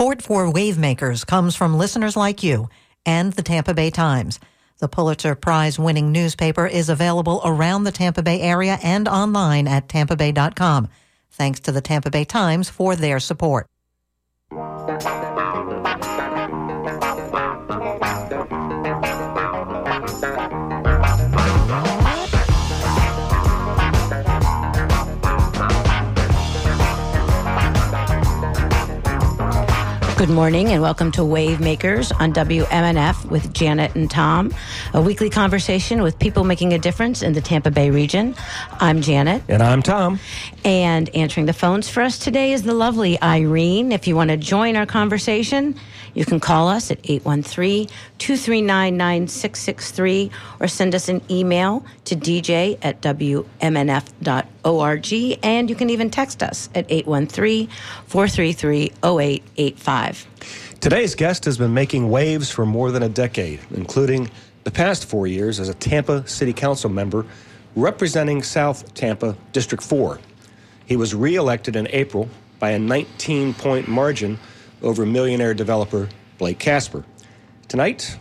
Support for Wavemakers comes from listeners like you and the Tampa Bay Times. The Pulitzer Prize winning newspaper is available around the Tampa Bay area and online at tampabay.com. Thanks to the Tampa Bay Times for their support. Good morning and welcome to Wave Makers on WMNF with Janet and Tom, a weekly conversation with people making a difference in the Tampa Bay region. I'm Janet. And I'm Tom. And answering the phones for us today is the lovely Irene. If you want to join our conversation, you can call us at 813 239 9663 or send us an email to dj at wmnf.org. And you can even text us at 813 433 0885. Today's guest has been making waves for more than a decade, including the past four years as a Tampa City Council member representing South Tampa District 4. He was reelected in April by a 19 point margin over millionaire developer Blake Casper. Tonight,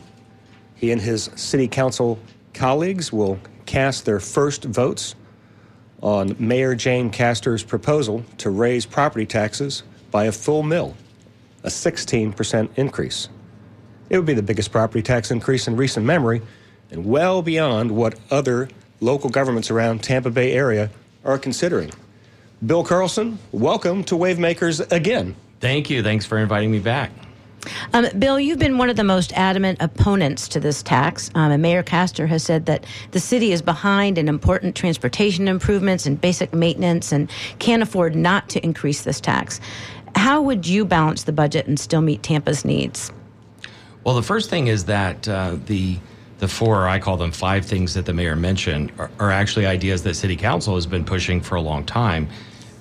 he and his city council colleagues will cast their first votes on Mayor Jane Castor's proposal to raise property taxes by a full mill, a 16% increase. It would be the biggest property tax increase in recent memory and well beyond what other local governments around Tampa Bay area are considering. Bill Carlson, welcome to Wavemakers again. Thank you. Thanks for inviting me back. Um, Bill, you've been one of the most adamant opponents to this tax. Um, and Mayor Castor has said that the city is behind in important transportation improvements and basic maintenance and can't afford not to increase this tax. How would you balance the budget and still meet Tampa's needs? Well, the first thing is that uh, the the four, I call them five things that the mayor mentioned, are, are actually ideas that City Council has been pushing for a long time.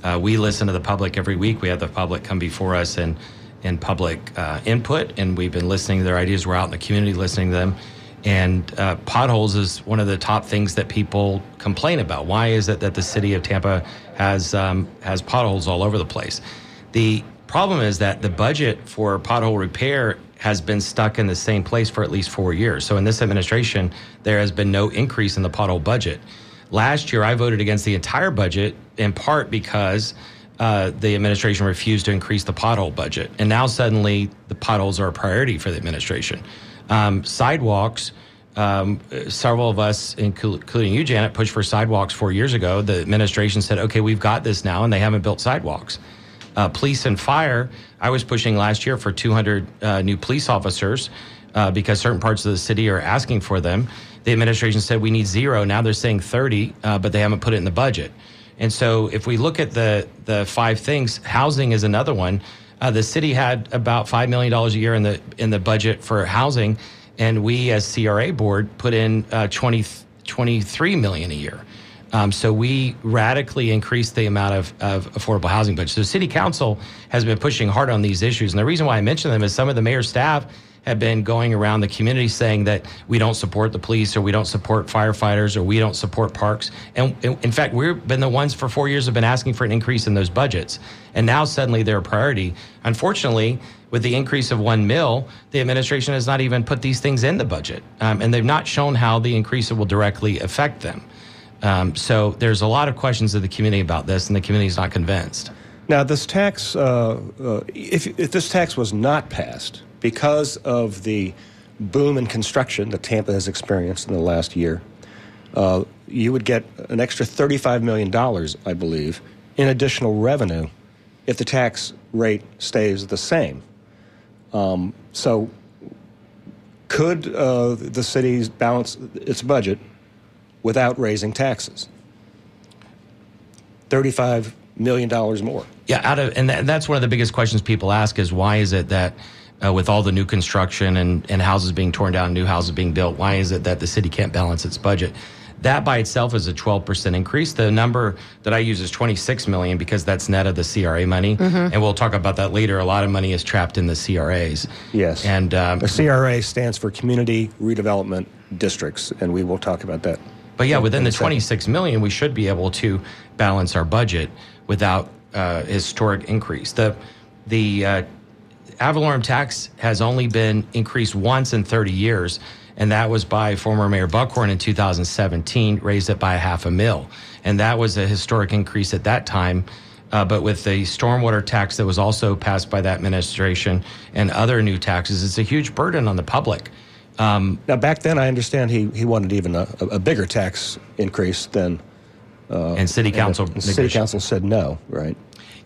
Uh, we listen to the public every week. We have the public come before us and and public uh, input, and we've been listening to their ideas. We're out in the community listening to them. And uh, potholes is one of the top things that people complain about. Why is it that the city of Tampa has um, has potholes all over the place? The problem is that the budget for pothole repair has been stuck in the same place for at least four years. So in this administration, there has been no increase in the pothole budget. Last year, I voted against the entire budget in part because uh, the administration refused to increase the pothole budget. And now suddenly the potholes are a priority for the administration. Um, sidewalks, um, several of us, including you, Janet, pushed for sidewalks four years ago. The administration said, okay, we've got this now, and they haven't built sidewalks. Uh, police and fire, I was pushing last year for 200 uh, new police officers uh, because certain parts of the city are asking for them. The administration said we need zero. Now they're saying 30, uh, but they haven't put it in the budget. And so if we look at the the five things, housing is another one. Uh, the city had about five million dollars a year in the in the budget for housing, and we as CRA board put in uh, 20, 23 million a year. Um, so we radically increased the amount of, of affordable housing budget. So city council has been pushing hard on these issues, and the reason why I mention them is some of the mayor's staff have been going around the community saying that we don't support the police or we don't support firefighters or we don't support parks. And in fact, we've been the ones for four years have been asking for an increase in those budgets. And now suddenly they're a priority. Unfortunately, with the increase of one mill, the administration has not even put these things in the budget. Um, and they've not shown how the increase will directly affect them. Um, so there's a lot of questions of the community about this, and the community is not convinced. Now, this tax, uh, uh, if, if this tax was not passed, because of the boom in construction that Tampa has experienced in the last year, uh, you would get an extra $35 million, I believe, in additional revenue if the tax rate stays the same. Um, so, could uh, the city balance its budget without raising taxes? $35 million more. Yeah, out of, and that's one of the biggest questions people ask is why is it that uh, with all the new construction and, and houses being torn down, new houses being built, why is it that the city can't balance its budget? That by itself is a 12% increase. The number that I use is 26 million because that's net of the CRA money. Mm-hmm. And we'll talk about that later. A lot of money is trapped in the CRAs. Yes. And um, the CRA stands for Community Redevelopment Districts, and we will talk about that. But yeah, within the 26 million, we should be able to balance our budget without uh, historic increase. The the uh, ad valorem tax has only been increased once in 30 years, and that was by former Mayor Buckhorn in 2017, raised it by a half a mil. And that was a historic increase at that time. Uh, but with the stormwater tax that was also passed by that administration and other new taxes, it's a huge burden on the public. Um, now, back then, I understand he, he wanted even a, a bigger tax increase than. Uh, and city council. And city council said no, right?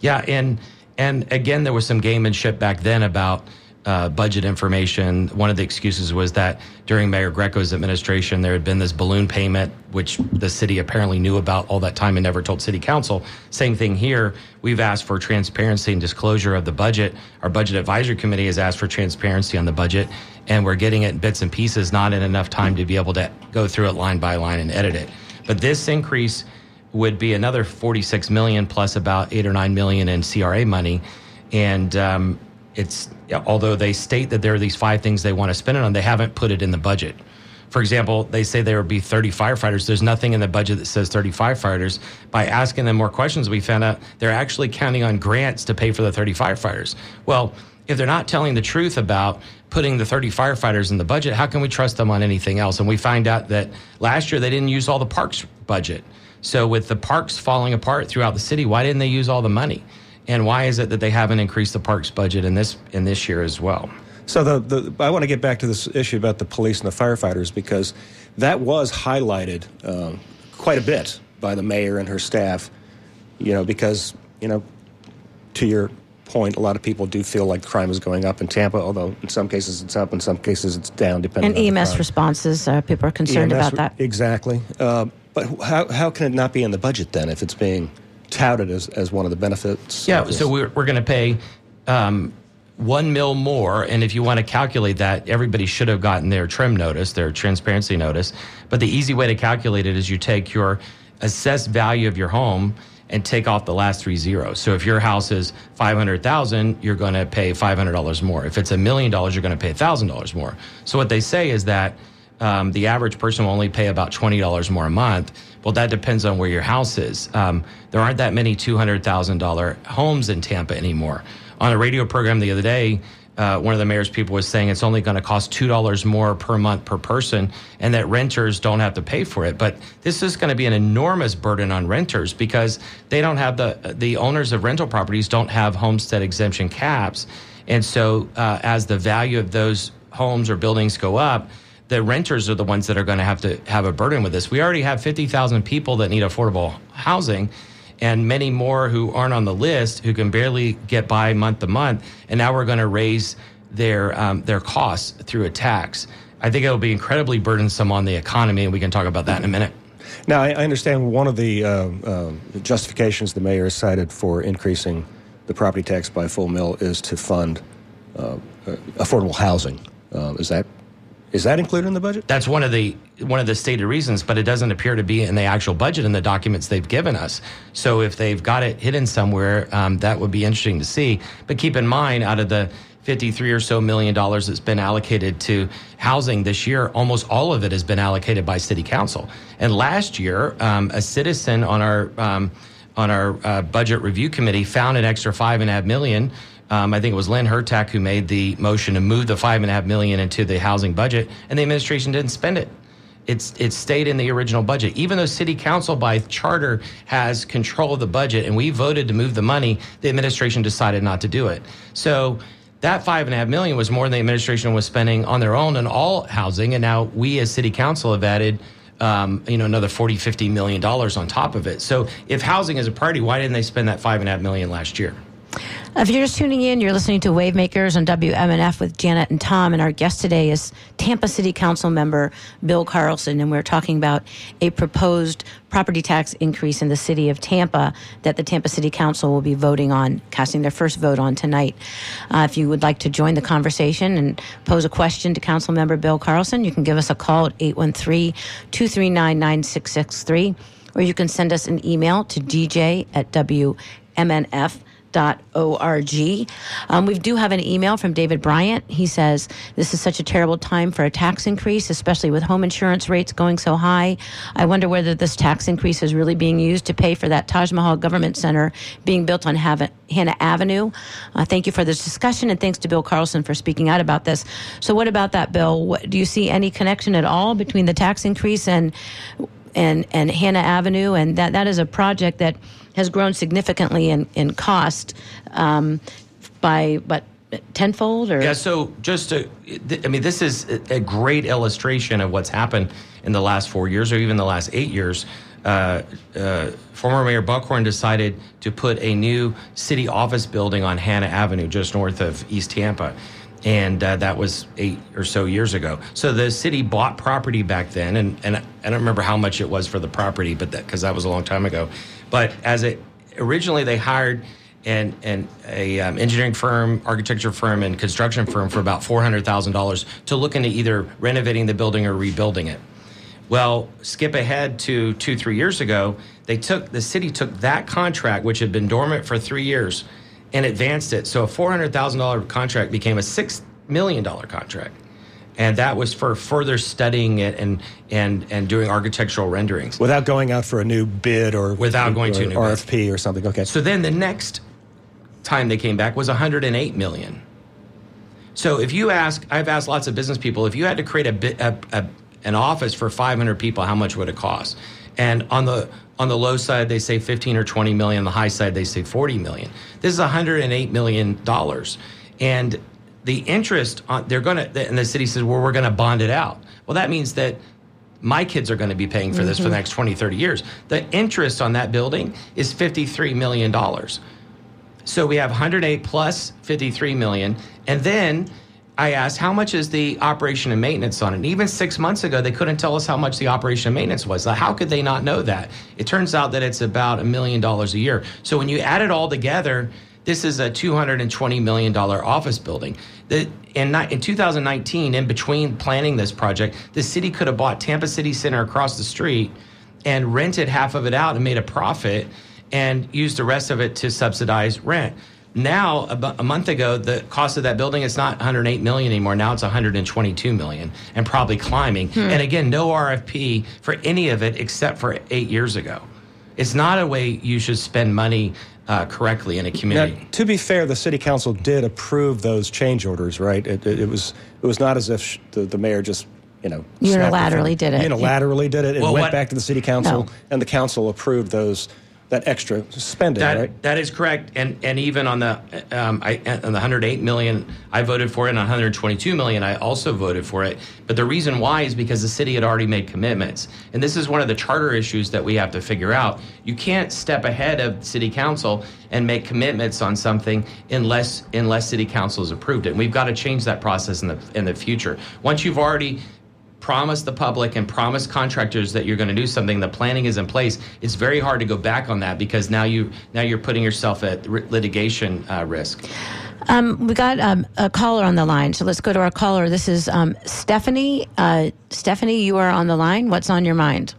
Yeah, and and again, there was some gamemanship back then about uh, budget information. One of the excuses was that during Mayor Greco's administration, there had been this balloon payment, which the city apparently knew about all that time and never told city council. Same thing here. We've asked for transparency and disclosure of the budget. Our budget advisory committee has asked for transparency on the budget, and we're getting it in bits and pieces, not in enough time to be able to go through it line by line and edit it. But this increase would be another 46 million plus about eight or nine million in CRA money, and um, it's although they state that there are these five things they want to spend it on, they haven't put it in the budget. For example, they say there would be 30 firefighters. There's nothing in the budget that says 30 firefighters. By asking them more questions, we found out they're actually counting on grants to pay for the 30 firefighters. Well, if they're not telling the truth about putting the 30 firefighters in the budget, how can we trust them on anything else? And we find out that last year they didn't use all the parks budget. So with the parks falling apart throughout the city, why didn't they use all the money? And why is it that they haven't increased the parks budget in this in this year as well? So the, the I want to get back to this issue about the police and the firefighters because that was highlighted uh, quite a bit by the mayor and her staff. You know, because you know, to your point, a lot of people do feel like crime is going up in Tampa, although in some cases it's up, in some cases it's down, depending. And EMS responses, uh, people are concerned EMS, about that. Exactly, uh, but how how can it not be in the budget then if it's being touted as, as one of the benefits. Yeah, so we're, we're going to pay um, one mil more. And if you want to calculate that, everybody should have gotten their trim notice, their transparency notice. But the easy way to calculate it is you take your assessed value of your home and take off the last three zeros. So if your house is 500,000, you're going to pay $500 more. If it's a million dollars, you're going to pay $1,000 more. So what they say is that um, the average person will only pay about $20 more a month. Well, that depends on where your house is. Um, there aren't that many $200,000 homes in Tampa anymore. On a radio program the other day, uh, one of the mayor's people was saying it's only going to cost $2 more per month per person and that renters don't have to pay for it. But this is going to be an enormous burden on renters because they don't have the, the owners of rental properties don't have homestead exemption caps. And so uh, as the value of those homes or buildings go up, the renters are the ones that are going to have to have a burden with this. We already have 50,000 people that need affordable housing and many more who aren't on the list who can barely get by month to month. And now we're going to raise their, um, their costs through a tax. I think it'll be incredibly burdensome on the economy, and we can talk about that in a minute. Now, I understand one of the uh, uh, justifications the mayor has cited for increasing the property tax by full mill is to fund uh, affordable housing. Uh, is that is that included in the budget? That's one of the one of the stated reasons, but it doesn't appear to be in the actual budget in the documents they've given us. So if they've got it hidden somewhere, um, that would be interesting to see. But keep in mind, out of the 53 or so million dollars that's been allocated to housing this year, almost all of it has been allocated by City Council. And last year, um, a citizen on our um, on our uh, budget review committee found an extra five and a half million um, I think it was Lynn Hurtak who made the motion to move the five and a half million into the housing budget, and the administration didn't spend it. It's it stayed in the original budget, even though City Council by charter has control of the budget, and we voted to move the money. The administration decided not to do it. So that five and a half million was more than the administration was spending on their own and all housing, and now we as City Council have added. Um, you know, another 40, 50 million dollars on top of it. So if housing is a priority, why didn't they spend that five and a half million last year? If you're just tuning in, you're listening to Wavemakers on WMNF with Janet and Tom, and our guest today is Tampa City Council member Bill Carlson, and we're talking about a proposed property tax increase in the city of Tampa that the Tampa City Council will be voting on, casting their first vote on tonight. Uh, if you would like to join the conversation and pose a question to Council member Bill Carlson, you can give us a call at 813 239 9663, or you can send us an email to dj at WMNF org. Um, we do have an email from David Bryant. He says, This is such a terrible time for a tax increase, especially with home insurance rates going so high. I wonder whether this tax increase is really being used to pay for that Taj Mahal Government Center being built on Hannah Avenue. Uh, thank you for this discussion, and thanks to Bill Carlson for speaking out about this. So, what about that, Bill? What, do you see any connection at all between the tax increase and and and Hannah Avenue, and that that is a project that has grown significantly in in cost um, by what tenfold or yeah so just to i mean this is a great illustration of what's happened in the last four years or even the last eight years uh, uh, former mayor buckhorn decided to put a new city office building on hannah avenue just north of east tampa and uh, that was eight or so years ago. So the city bought property back then, and, and I don't remember how much it was for the property, but that because that was a long time ago. But as it originally, they hired an, an a um, engineering firm, architecture firm, and construction firm for about four hundred thousand dollars to look into either renovating the building or rebuilding it. Well, skip ahead to two three years ago, they took the city took that contract, which had been dormant for three years and advanced it. So a $400,000 contract became a $6 million contract. And that was for further studying it and, and, and doing architectural renderings. Without going out for a new bid or without going or to a new RFP bid. or something. Okay. So then the next time they came back was 108 million. So if you ask, I've asked lots of business people, if you had to create a, a, a an office for 500 people, how much would it cost? And on the on the low side, they say 15 or 20 million. On the high side, they say 40 million. This is 108 million dollars, and the interest on they're going to and the city says, well, we're going to bond it out. Well, that means that my kids are going to be paying for mm-hmm. this for the next 20, 30 years. The interest on that building is 53 million dollars. So we have 108 plus 53 million, and then I asked, how much is the operation and maintenance on it? And even six months ago, they couldn't tell us how much the operation and maintenance was. How could they not know that? It turns out that it's about a million dollars a year. So when you add it all together, this is a $220 million office building. The, in, in 2019, in between planning this project, the city could have bought Tampa City Center across the street and rented half of it out and made a profit and used the rest of it to subsidize rent. Now, a month ago, the cost of that building is not 108 million anymore. Now it's 122 million, and probably climbing. Hmm. And again, no RFP for any of it except for eight years ago. It's not a way you should spend money uh, correctly in a community. Now, to be fair, the city council did approve those change orders, right? It, it, it was it was not as if the, the mayor just you know unilaterally did it. Unilaterally did it and well, went what, back to the city council, no. and the council approved those that extra spending, that, right? That is correct, and and even on the um, I, on the 108 million, I voted for it, and 122 million, I also voted for it. But the reason why is because the city had already made commitments, and this is one of the charter issues that we have to figure out. You can't step ahead of city council and make commitments on something unless unless city council has approved it. And we've got to change that process in the in the future. Once you've already promise the public and promise contractors that you're going to do something the planning is in place it's very hard to go back on that because now you now you're putting yourself at litigation uh, risk. Um, we got um, a caller on the line so let's go to our caller. This is um, stephanie uh, stephanie you are on the line. What's on your mind?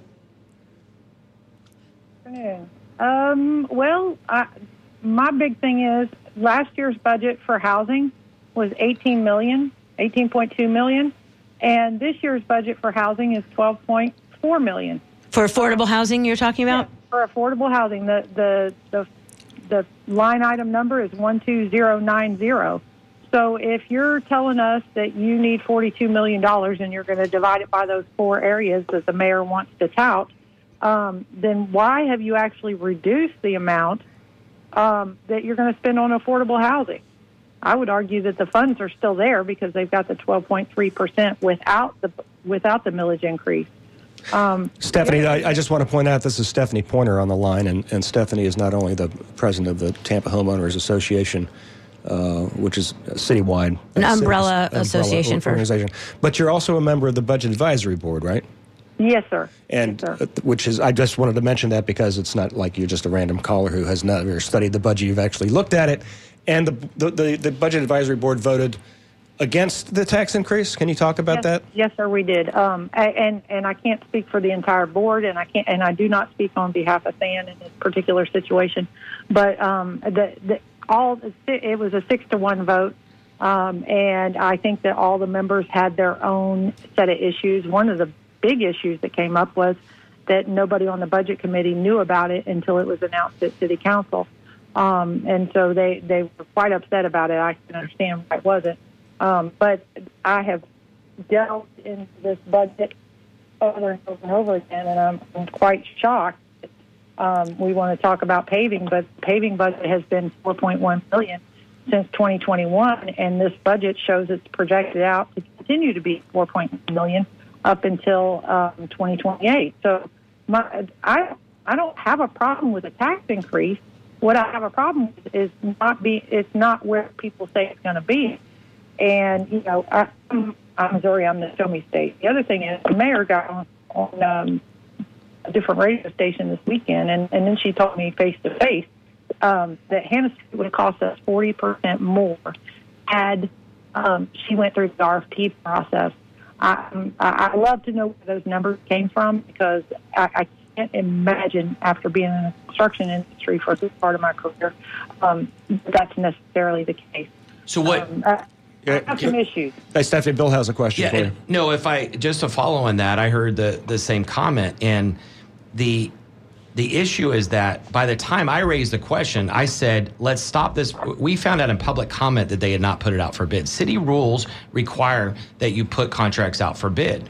Um, well I, my big thing is last year's budget for housing was 18 million 18.2 million and this year's budget for housing is 12.4 million. For affordable housing, you're talking about? Yeah, for affordable housing, the the the the line item number is 12090. So if you're telling us that you need $42 million and you're going to divide it by those four areas that the mayor wants to tout, um, then why have you actually reduced the amount um, that you're going to spend on affordable housing? I would argue that the funds are still there because they've got the 12.3 percent without the without the millage increase. Um, Stephanie. I, I, just want to point out this is Stephanie Poynor on the line, and, and Stephanie is not only the president of the Tampa Homeowners Association, uh, which is citywide, an umbrella, umbrella association organization, for, but you're also a member of the Budget Advisory Board, right? Yes, sir. And yes, sir. Uh, which is, I just wanted to mention that because it's not like you're just a random caller who has never studied the budget. You've actually looked at it and the, the, the, the, Budget Advisory Board voted against the tax increase. Can you talk about yes, that? Yes, sir, we did. Um, and and I can't speak for the entire board, and I can't and I do not speak on behalf of THAN in this particular situation. But um, the, the, all it was a six to one vote, um, and I think that all the members had their own set of issues. One of the big issues that came up was that nobody on the budget committee knew about it until it was announced at city council, um, and so they they were quite upset about it. I can understand why it wasn't, um, but I have delved into this budget over and over and over again, and I'm, quite shocked. Um, we want to talk about paving, but paving budget has been 4.1 million since 2021, and this budget shows it's projected out to continue to be 4.1 million up until um, 2028. So, my, I I don't have a problem with a tax increase. What I have a problem with is not be it's not where people say it's going to be, and you know I, I'm, I'm Missouri. I'm the show me state. The other thing is the mayor got on, on um, a different radio station this weekend, and, and then she told me face to face that Hannah Street would cost us 40% more had um, she went through the RFP process. I, I love to know where those numbers came from because I, I can't imagine after being in the construction industry for this part of my career um, that's necessarily the case. So what? Um, I, I have some issues. Hey, Stephanie, Bill has a question Yeah, for you. and, no. If I just to follow on that, I heard the the same comment, and the the issue is that by the time I raised the question, I said, "Let's stop this." We found out in public comment that they had not put it out for bid. City rules require that you put contracts out for bid.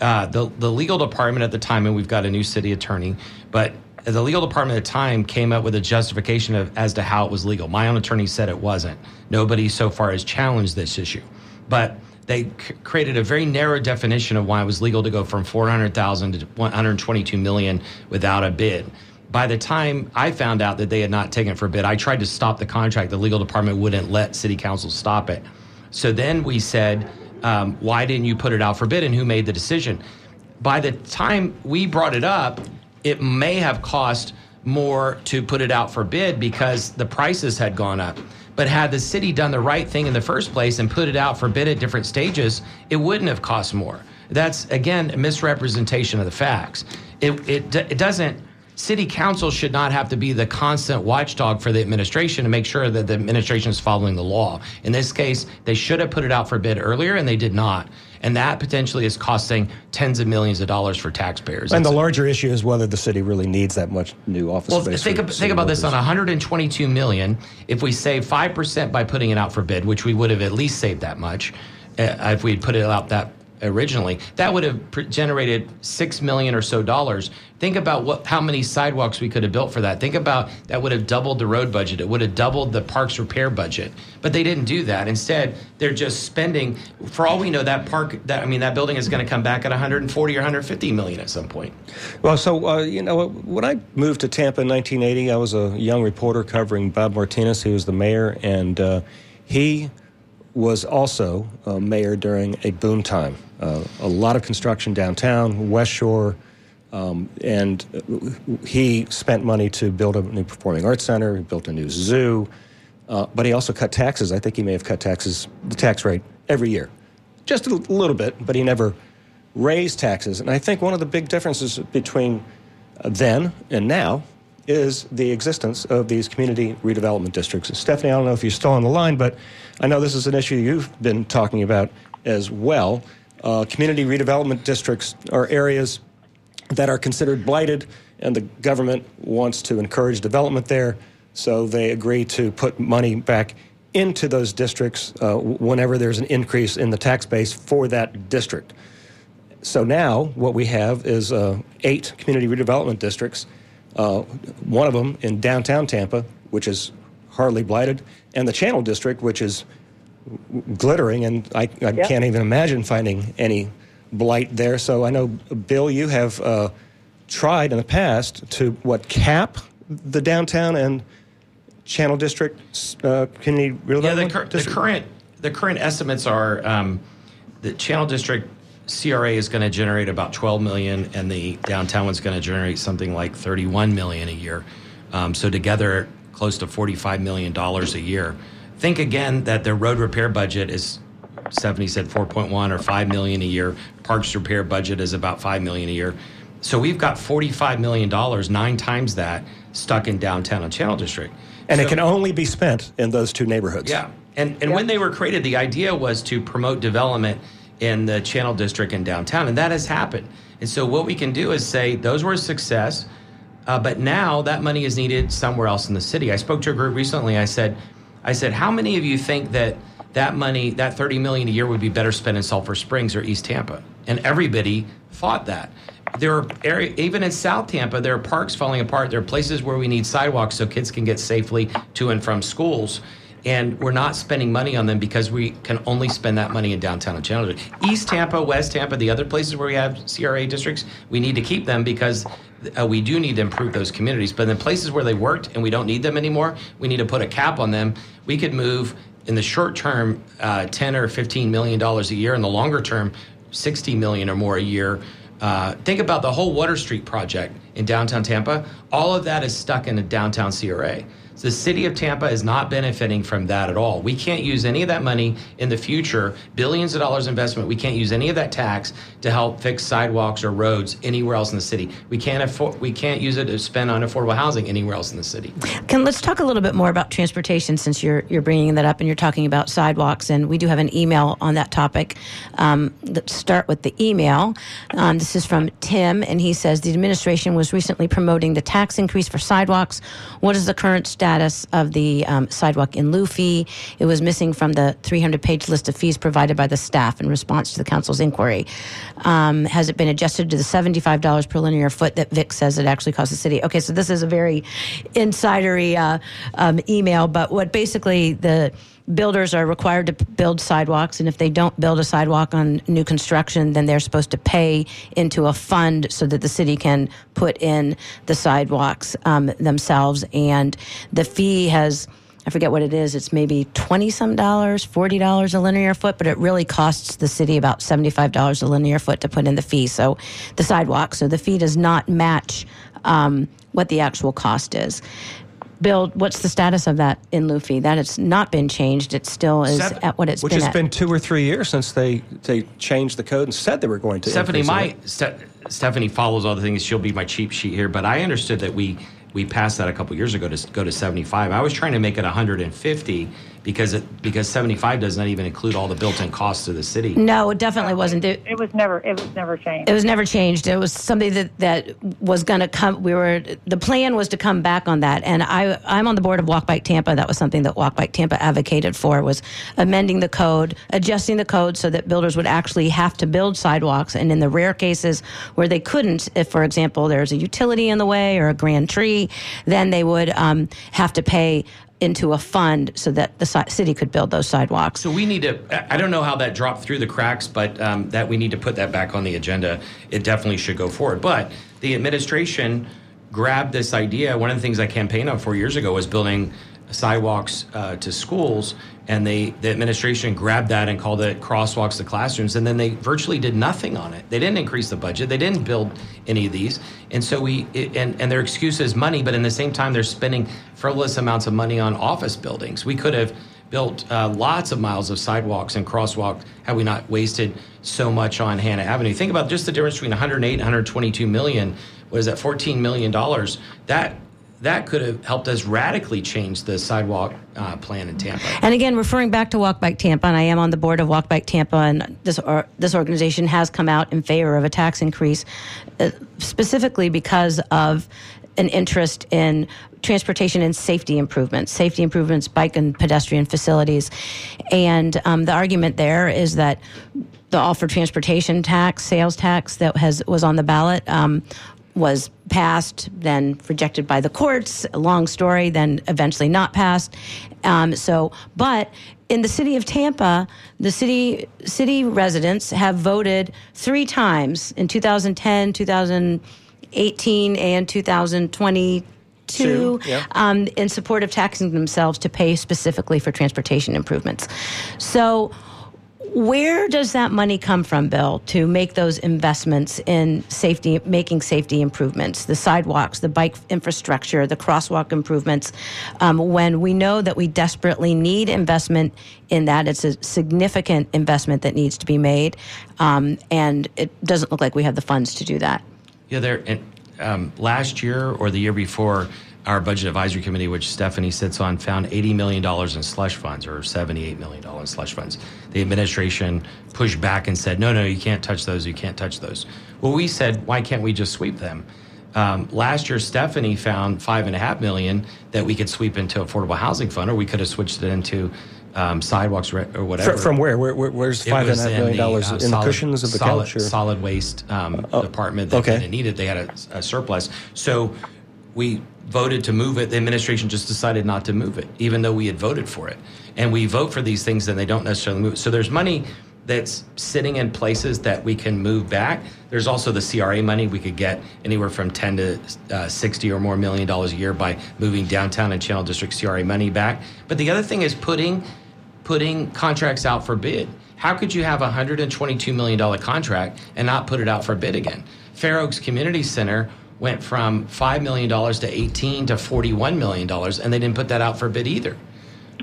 Uh, the the legal department at the time, and we've got a new city attorney, but the legal department at the time came up with a justification of as to how it was legal. My own attorney said it wasn't. Nobody so far has challenged this issue, but they c- created a very narrow definition of why it was legal to go from 400,000 to 122 million without a bid. By the time I found out that they had not taken it for a bid, I tried to stop the contract. The legal department wouldn't let city council stop it. So then we said, um, why didn't you put it out for bid and who made the decision? By the time we brought it up, it may have cost more to put it out for bid because the prices had gone up. But had the city done the right thing in the first place and put it out for bid at different stages, it wouldn't have cost more. That's again a misrepresentation of the facts. It it, it doesn't. City council should not have to be the constant watchdog for the administration to make sure that the administration is following the law. In this case, they should have put it out for bid earlier, and they did not. And that potentially is costing tens of millions of dollars for taxpayers. And the larger issue is whether the city really needs that much new office well, space. think, for ab- city think about this on 122 million. If we save five percent by putting it out for bid, which we would have at least saved that much, uh, if we had put it out that originally, that would have generated six million or so dollars. Think about what how many sidewalks we could have built for that. Think about that would have doubled the road budget. It would have doubled the parks repair budget. But they didn't do that. Instead, they're just spending. For all we know, that park that I mean that building is going to come back at 140 or 150 million at some point. Well, so uh, you know, when I moved to Tampa in 1980, I was a young reporter covering Bob Martinez. who was the mayor, and uh, he was also uh, mayor during a boom time. Uh, a lot of construction downtown, West Shore, um, and he spent money to build a new performing arts center. He built a new zoo, uh, but he also cut taxes. I think he may have cut taxes, the tax rate every year, just a little bit, but he never raised taxes. And I think one of the big differences between uh, then and now is the existence of these community redevelopment districts. Stephanie, I don't know if you're still on the line, but I know this is an issue you've been talking about as well. Uh, community redevelopment districts are areas that are considered blighted, and the government wants to encourage development there, so they agree to put money back into those districts uh, whenever there's an increase in the tax base for that district. So now what we have is uh, eight community redevelopment districts, uh, one of them in downtown Tampa, which is hardly blighted, and the Channel District, which is glittering, and I, I Yep. can't even imagine finding any blight there. So I know, Bill, you have uh, tried in the past to what cap the downtown and Channel District uh, community redevelopment Yeah, the, cur- the current the current estimates are um, the Channel District CRA is going to generate about 12 million, and the downtown one's going to generate something like 31 million a year. Um, so together, close to 45 million dollars a year. Think again that their road repair budget is. Stephanie said 4.1 or 5 million a year. Parks repair budget is about 5 million a year. So we've got 45 million dollars, nine times that, stuck in downtown and Channel District. And So- it can only be spent in those two neighborhoods. yeah. And, and when they were created, the idea was to promote development in the Channel District and downtown, and that has happened. And so what we can do is say those were a success, uh, but now that money is needed somewhere else in the city. I spoke to a group recently. I said, I said, how many of you think that that money, that 30 million a year, would be better spent in Sulphur Springs or East Tampa? And everybody fought that. There are area, even in South Tampa, there are parks falling apart. There are places where we need sidewalks so kids can get safely to and from schools and we're not spending money on them because we can only spend that money in downtown and Channel East Tampa, West Tampa, the other places where we have CRA districts, we need to keep them because uh, we do need to improve those communities. But in places where they worked and we don't need them anymore, we need to put a cap on them. We could move in the short term uh, 10 or 15 million dollars a year, in the longer term 60 million or more a year. Uh, think about the whole Water Street project in downtown Tampa. All of that is stuck in a downtown CRA. So the city of Tampa is not benefiting from that at all. We can't use any of that money in the future, billions of dollars investment. We can't use any of that tax to help fix sidewalks or roads anywhere else in the city. We can't afford. We can't use it to spend on affordable housing anywhere else in the city. Can let's talk a little bit more about transportation since you're you're bringing that up and you're talking about sidewalks and we do have an email on that topic. Um, let's start with the email. Um, this is from Tim and he says the administration was recently promoting the tax increase for sidewalks. What is the current status of the um, sidewalk in lieu fee? It was missing from the 300-page list of fees provided by the staff in response to the council's inquiry. Um, has it been adjusted to the $75 per linear foot that Vic says it actually costs the city? Okay, so this is a very insidery uh, um, email, but what basically the builders are required to build sidewalks, and if they don't build a sidewalk on new construction, then they're supposed to pay into a fund so that the city can put in the sidewalks um, themselves. And the fee has I forget what it is. It's maybe 20 some dollars, $40 a linear foot, but it really costs the city about $75 a linear foot to put in the fee. So the sidewalk. So the fee does not match um, what the actual cost is. Bill, what's the status of that in lieu fee? That has not been changed. It still is Seven- at what it's Which been has at. been two or three years since they, they changed the code and said they were going to. Stephanie, my. Ste- Stephanie follows all the things. She'll be my cheap sheet here, but I understood that we we passed that a couple years ago to go to 75. I was trying to make it 150 because it because 75 does not even include all the built-in costs to the city. no, it definitely wasn't. It, It was never. It was never changed. It was never changed. It was something that, that was going to come. We were the plan was to come back on that, and I I'm on the board of Walk Bike Tampa. That was something that Walk Bike Tampa advocated for was amending the code, adjusting the code so that builders would actually have to build sidewalks, and in the rare cases where they couldn't, if for example there's a utility in the way or a grand tree, then they would um, have to pay into a fund so that the city could build those sidewalks. So we need to. I- don't know how that dropped through the cracks, but um, that we need to put that back on the agenda. It definitely should go forward. But the administration grabbed this idea. One of the things I campaigned on four years ago was building sidewalks uh, to schools, and they the administration grabbed that and called it crosswalks to classrooms, and then they virtually did nothing on it. They didn't increase the budget. They didn't build any of these, and so we it, and and their excuse is money, but in the same time they're spending frivolous amounts of money on office buildings. We could have built uh, lots of miles of sidewalks and crosswalks had we not wasted so much on Hannah Avenue. Think about just the difference between 108 and 122 million. What is that? 14 million dollars. That that could have helped us radically change the sidewalk uh, plan in Tampa. And again, referring back to Walk Bike Tampa, and I am on the board of Walk Bike Tampa, and this or, this organization has come out in favor of a tax increase, uh, specifically because of an interest in transportation and safety improvements, safety improvements, bike and pedestrian facilities, and um, the argument there is that the for transportation tax, sales tax that has was on the ballot. Um, was passed, then rejected by the courts. A long story, then eventually not passed. Um, so, but in the city of Tampa, the city city residents have voted three times in 2010, 2018, and 2022 Two, yeah. um, in support of taxing themselves to pay specifically for transportation improvements. So, where does that money come from, Bill, to make those investments in safety, making safety improvements, the sidewalks, the bike infrastructure, the crosswalk improvements, um, when we know that we desperately need investment in that? It's a significant investment that needs to be made, um, and it doesn't look like we have the funds to do that. Yeah, there. And um, last year or the year before, our budget advisory committee, which Stephanie sits on, found $80 million in slush funds or $78 million in slush funds. The administration pushed back and said, no, no, you can't touch those. You can't touch those. Well, we said, why can't we just sweep them? Um, last year, Stephanie found five and a half million that we could sweep into affordable housing fund, or we could have switched it into um, sidewalks or whatever. From where? where, where where's five and a half million dollars uh, in solid, the cushions of the solid, couch? Or? Solid waste um, Oh, department that okay. didn't need it. They had a, a surplus. So we voted to move it. The administration just decided not to move it, even though we had voted for it. And we vote for these things, and they don't necessarily move. So there's money that's sitting in places that we can move back. There's also the CRA money. We could get anywhere from 10 to uh, 60 or more million dollars a year by moving downtown and Channel District CRA money back. But the other thing is putting putting contracts out for bid. How could you have a $122 million contract and not put it out for bid again? Fair Oaks Community Center went from $5 million to 18 to $41 million, and they didn't put that out for bid either.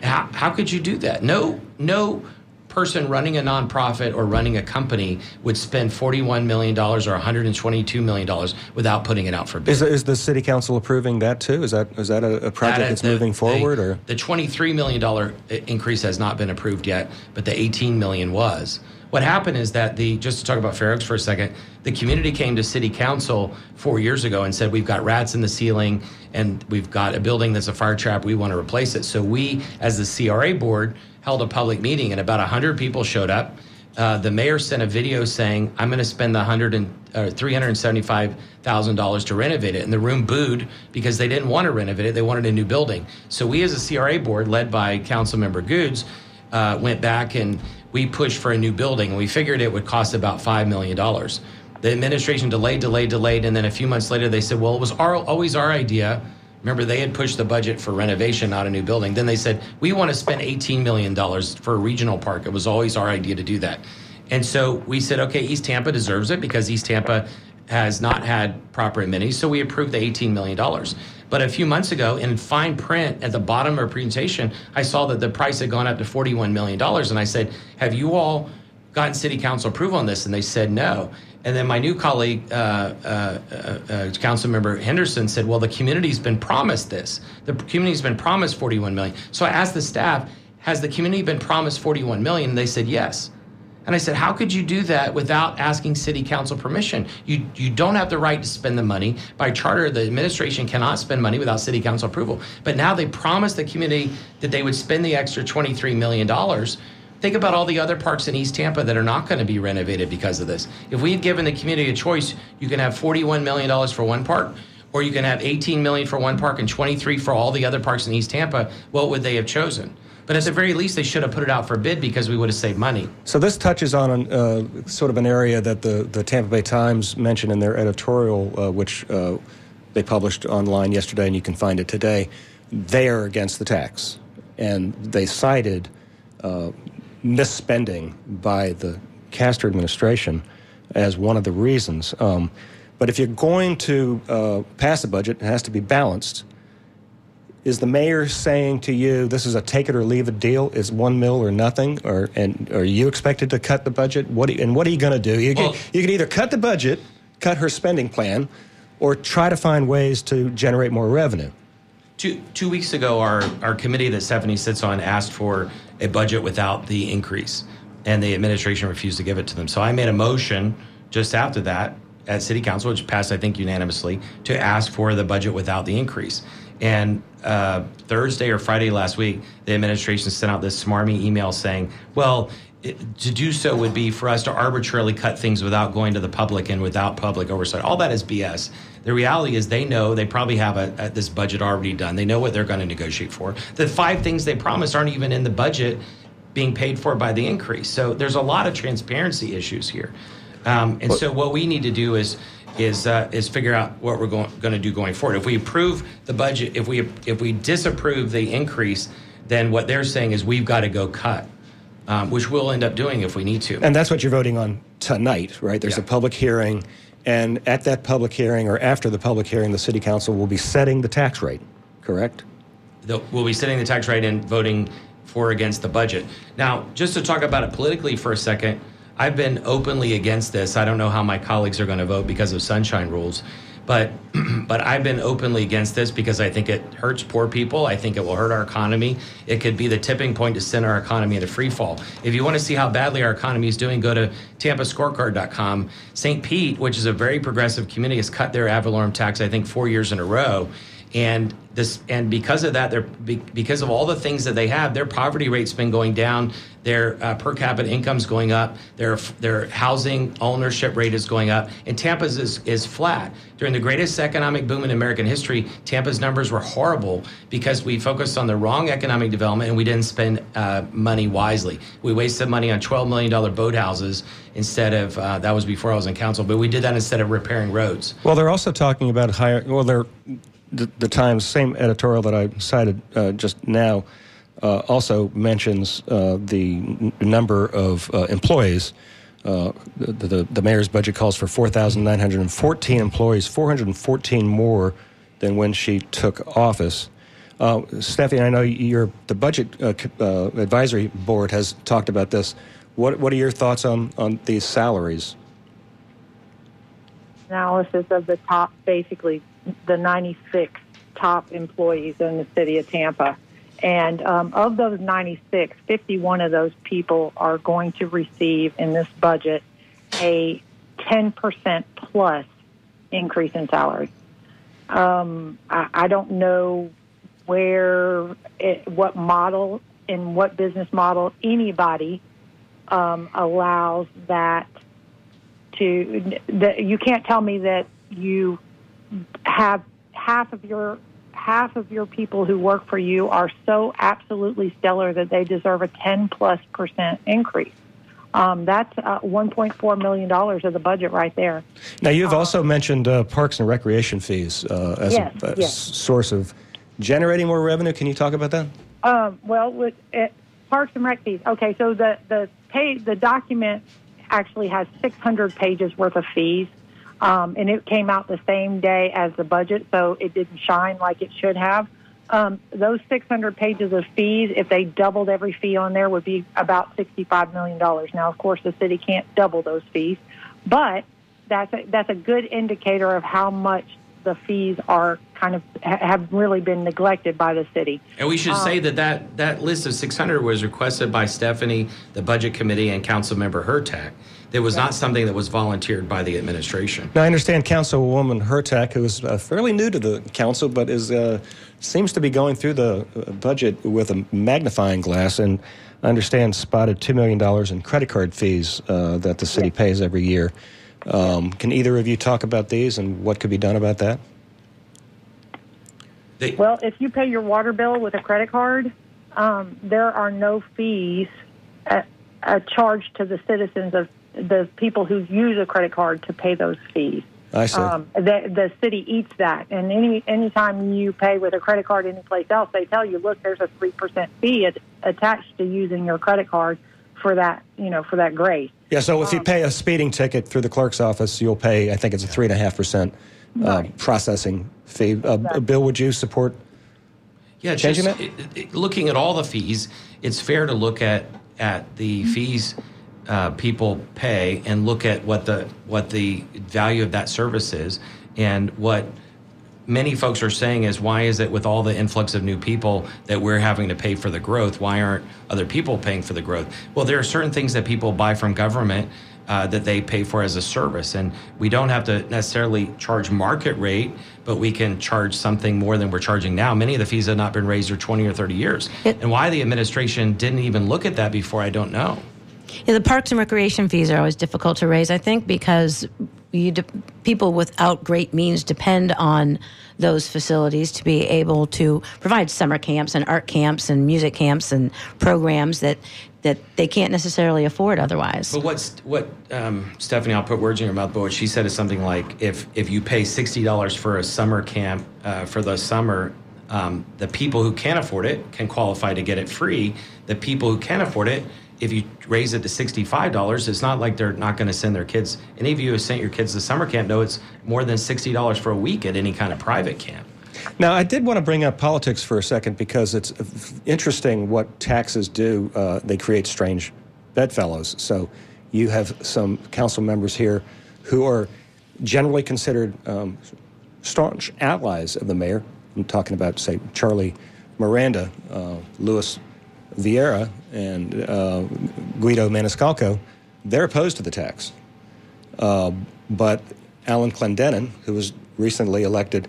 How, how could you do that? No, no person running a nonprofit or running a company would spend $41 million or $122 million without putting it out for bid. Is, is the city council approving that too? Is that is that a, a project That- that's the- moving forward, the, or the twenty-three million dollar increase has not been approved yet, but the eighteen million was. What happened is that the just to talk about Fair Oaks for a second, the community came to city council four years ago and said we've got rats in the ceiling and we've got a building that's a fire trap. We want to replace it. So we, as the CRA board, held a public meeting and about hundred people showed up. Uh, the mayor sent a video saying, "I'm going to spend the hundred and uh, three hundred seventy-five thousand dollars to renovate it," and the room booed because they didn't want to renovate it; they wanted a new building. So we, as a CRA board, led by Councilmember Gudes, uh, went back and we pushed for a new building, and we figured it would cost about five million dollars. The administration delayed, delayed, delayed, and then a few months later they said, "Well, it was our, always our idea." Remember, they had pushed the budget for renovation, not a new building. Then they said, we want to spend $18 million for a regional park. It was always our idea to do that. And so we said, okay, East Tampa deserves it because East Tampa has not had proper amenities. So we approved the $18 million. But a few months ago, in fine print at the bottom of a presentation, I saw that the price had gone up to $41 million. And I said, have you all gotten city council approval on this? And they said no. And then my new colleague, uh, uh, uh, uh, Councilmember Henderson, said, "Well, the community's been promised this. The community's been promised 41 million." So I asked the staff, "Has the community been promised 41 million?" And they said yes. And I said, "How could you do that without asking city council permission? You you don't have the right to spend the money by charter. The administration cannot spend money without city council approval. But now they promised the community that they would spend the extra 23 million dollars." Think about all the other parks in East Tampa that are not going to be renovated because of this. If we had given the community a choice, you can have $41 million for one park, or you can have 18 million for one park and 23 for all the other parks in East Tampa. What would they have chosen? But at the very least, they should have put it out for bid because we would have saved money. So this touches on an, uh, sort of an area that the, the Tampa Bay Times mentioned in their editorial, uh, which uh, they published online yesterday, and you can find it today. They are against the tax, and they cited uh, misspending by the Castor administration as one of the reasons. Um, but if you're going to uh, pass a budget, it has to be balanced. Is the mayor saying to you, "This is a take it or leave it deal"? Is one mill or nothing, or and are you expected to cut the budget? What you, and what are you going to do? You can, you can either cut the budget, cut her spending plan, or try to find ways to generate more revenue. Two, two weeks ago, our, our committee that Stephanie sits on asked for a budget without the increase, and the administration refused to give it to them. So I made a motion just after that at City Council, which passed, I think, unanimously, to ask for the budget without the increase. And uh, Thursday or Friday last week, the administration sent out this smarmy email saying, well, it, to do so would be for us to arbitrarily cut things without going to the public and without public oversight. All that is BS. The reality is they know they probably have a, a, this budget already done. They know what they're going to negotiate for. The five things they promised aren't even in the budget being paid for by the increase. So there's a lot of transparency issues here. Um, and so what we need to do is is uh, is figure out what we're going going to do going forward. If we approve the budget, if we if we disapprove the increase, then what they're saying is we've got to go cut, um, which we'll end up doing if we need to. And that's what you're voting on tonight, right? There's Yeah. a public hearing, and at that public hearing or after the public hearing, the city council will be setting the tax rate, correct? the, we'll be setting the tax rate and voting for or against the budget. Now, just to talk about it politically for a second, I've been openly against this. I don't know how my colleagues are going to vote because of sunshine rules, but but I've been openly against this because I think it hurts poor people. I think it will hurt our economy. It could be the tipping point to send our economy into free fall. If you want to see how badly our economy is doing, go to tampascorecard.com. St. Pete, which is a very progressive community, has cut their ad valorem tax I think 4 years in a row and this and because of that they're because of all the things that they have their poverty rate's been going down their uh, per capita income's going up their their housing ownership rate is going up and tampa's is, is flat. During the greatest economic boom in american history tampa's numbers were horrible because we focused on the wrong economic development and we didn't spend uh, money wisely. We wasted money on $12 million boathouses instead of uh, that was before i was in council but we did that instead of repairing roads. Well they're also talking about higher well they're the, the Times, same editorial that I cited uh, just now, uh, also mentions uh, the n- number of uh, employees. Uh, the, the, the, mayor's budget calls for 4,914 employees, 414 more than when she took office. Uh, Stephanie, I know you're, the budget advisory board has talked about this. What, what are your thoughts on, on these salaries? Analysis of the top, basically the 96 top employees in the city of Tampa. And um, of those 96, 51 of those people are going to receive in this budget a 10% plus increase in salary. Um, I, I, don't know where, it, what model, in what business model anybody um, allows that to. That you can't tell me that you have half of your half of your people who work for you are so absolutely stellar that they deserve a 10 plus percent increase. Um, that's uh, 1.4 million dollars of the budget right there. Now you've uh, also mentioned uh, parks and recreation fees uh, as yes, a, a yes. source of generating more revenue. Can you talk about that? Um, well, with parks and rec fees. Okay, so the the pay the document actually has 600 pages worth of fees. Um, and it came out the same day as the budget, so it didn't shine like it should have. Um, those 600 pages of fees, if they doubled every fee on there, would be about $65 million. Now, of course, the city can't double those fees, but that's a, that's a good indicator of how much the fees are kind of have really been neglected by the city. And we should um, say that, that that list of 600 was requested by Stephanie, the budget committee, and council member Hurtak. It was not something that was volunteered by the administration. Now, I understand Councilwoman Hurtak, who is uh, fairly new to the council, but is uh, seems to be going through the uh, budget with a magnifying glass, and I understand spotted $2 million in credit card fees uh, that the city pays every year. Um, can either of you talk about these and what could be done about that? They, well, if you pay your water bill with a credit card, um, there are no fees uh, charged to the citizens of the people who use a credit card to pay those fees. I see. Um, the, the city eats that, and any anytime you pay with a credit card anyplace else, they tell you, look, there's a three percent fee attached to using your credit card for that, you know, for that grace. Yeah. So if you um, pay a speeding ticket through the clerk's office, you'll pay. I think it's a three and a half percent uh, processing fee. Uh, exactly. Bill, would you support? Yeah, changing just, it, it, looking at all the fees, it's fair to look at at the fees uh, people pay and look at what the what the value of that service is. And what many folks are saying is why is it with all the influx of new people that we're having to pay for the growth? Why aren't other people paying for the growth? Well there are certain things that people buy from government uh, that they pay for as a service. And we don't have to necessarily charge market rate but we can charge something more than we're charging now. Many of the fees have not been raised for 20 or 30 years. It, and why the administration didn't even look at that before i don't know yeah, the parks and recreation fees are always difficult to raise, I think, because you de- people without great means depend on those facilities to be able to provide summer camps and art camps and music camps and programs that that they can't necessarily afford otherwise. But what's what um, Stephanie? I'll put words in your mouth. But what she said is something like, if if you pay sixty dollars for a summer camp uh, for the summer, um, the people who can't afford it can qualify to get it free. The people who can afford it if you raise it to $65, it's not like they're not going to send their kids. Any of you who sent your kids to summer camp know it's more than $60 for a week at any kind of private camp. Now, I did want to bring up politics for a second because it's interesting what taxes do. Uh, they create strange bedfellows. So You have some council members here who are generally considered um, staunch allies of the mayor. I'm talking about, say, Charlie Miranda, uh, Luis Viera, and uh, Guido Maniscalco. They're opposed to the tax. Uh, but Alan Clendenin, who was recently elected,